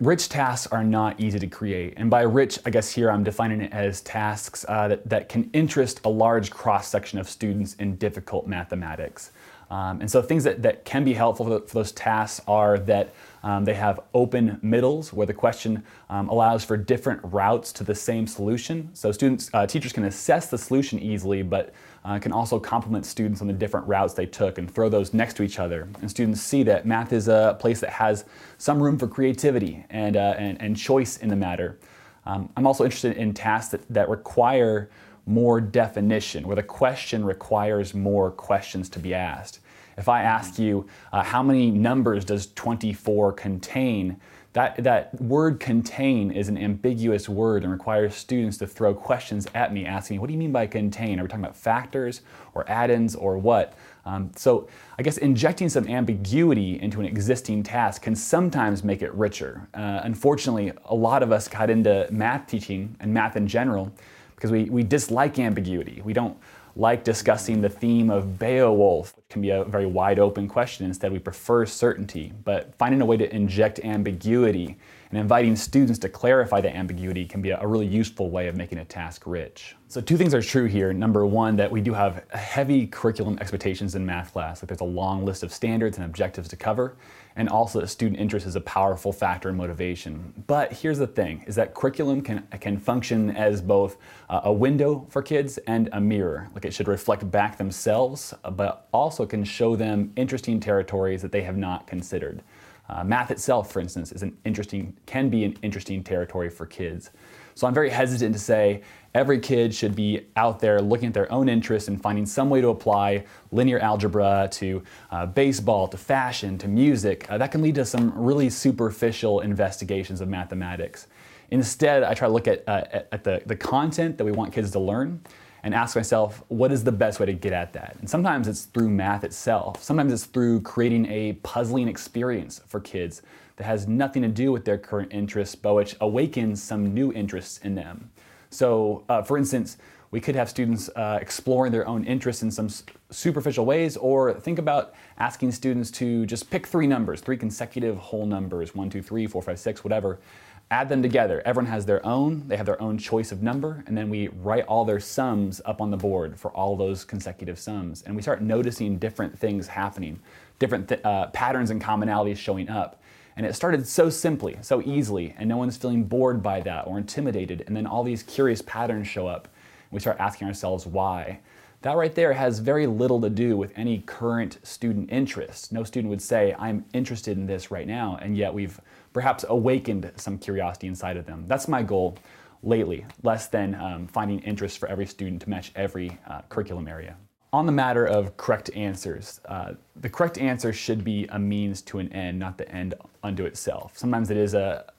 Rich tasks are not easy to create. And by rich, I guess here I'm defining it as tasks uh, that, that can interest a large cross section of students in difficult mathematics. Um, and so things that, that can be helpful for, those tasks are that um, they have open middles where the question um, allows for different routes to the same solution. So students, uh, teachers can assess the solution easily, but uh, can also compliment students on the different routes they took and throw those next to each other. And students see that math is a place that has some room for creativity and, uh, and, and, choice in the matter. Um, I'm also interested in tasks that, that require more definition, where the question requires more questions to be asked. If I ask you, uh, how many numbers does 24 contain? That, that word contain is an ambiguous word and requires students to throw questions at me asking what do you mean by contain? Are we talking about factors or addends or what? Um, so I guess injecting some ambiguity into an existing task can sometimes make it richer. Uh, unfortunately, a lot of us got into math teaching and math in general because we, we dislike ambiguity. We don't like discussing the theme of Beowulf, can be a very wide open question. Instead, we prefer certainty, but finding a way to inject ambiguity and inviting students to clarify the ambiguity can be a really useful way of making a task rich. So two things are true here. Number one, that we do have heavy curriculum expectations in math class. Like there's a long list of standards and objectives to cover and also that student interest is a powerful factor in motivation. But here's the thing, is that curriculum can, can function as both a window for kids and a mirror. Like it should reflect back themselves, but also can show them interesting territories that they have not considered. Uh, math itself, for instance, is an interesting, can be an interesting territory for kids. So I'm very hesitant to say every kid should be out there looking at their own interests and finding some way to apply linear algebra to uh, baseball, to fashion, to music. Uh, that can lead to some really superficial investigations of mathematics. Instead, I try to look at, uh, at the, the content that we want kids to learn and ask myself, what is the best way to get at that? And sometimes it's through math itself. Sometimes it's through creating a puzzling experience for kids that has nothing to do with their current interests, but which awakens some new interests in them. So, uh, for instance, we could have students uh, exploring their own interests in some superficial ways, or think about asking students to just pick three numbers, three consecutive whole numbers, one, two, three, four, five, six, whatever. Add them together. Everyone has their own, they have their own choice of number, and then we write all their sums up on the board for all those consecutive sums. And we start noticing different things happening, different th uh, patterns and commonalities showing up. And it started so simply, so easily, and no one's feeling bored by that or intimidated. And then all these curious patterns show up. And we start asking ourselves why. That right there has very little to do with any current student interest. No student would say, I'm interested in this right now, and yet we've perhaps awakened some curiosity inside of them. That's my goal lately, less than um, finding interest for every student to match every uh, curriculum area. On the matter of correct answers, uh, the correct answer should be a means to an end, not the end unto itself. Sometimes it is a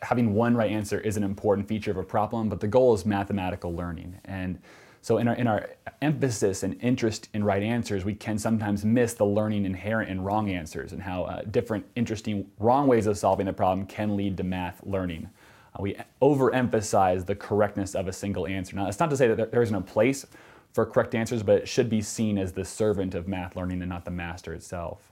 having one right answer is an important feature of a problem, but the goal is mathematical learning. And so in our, in our emphasis and interest in right answers, we can sometimes miss the learning inherent in wrong answers and how uh, different interesting wrong ways of solving the problem can lead to math learning. Uh, we overemphasize the correctness of a single answer. Now, it's not to say that there isn't a place for correct answers, but it should be seen as the servant of math learning and not the master itself.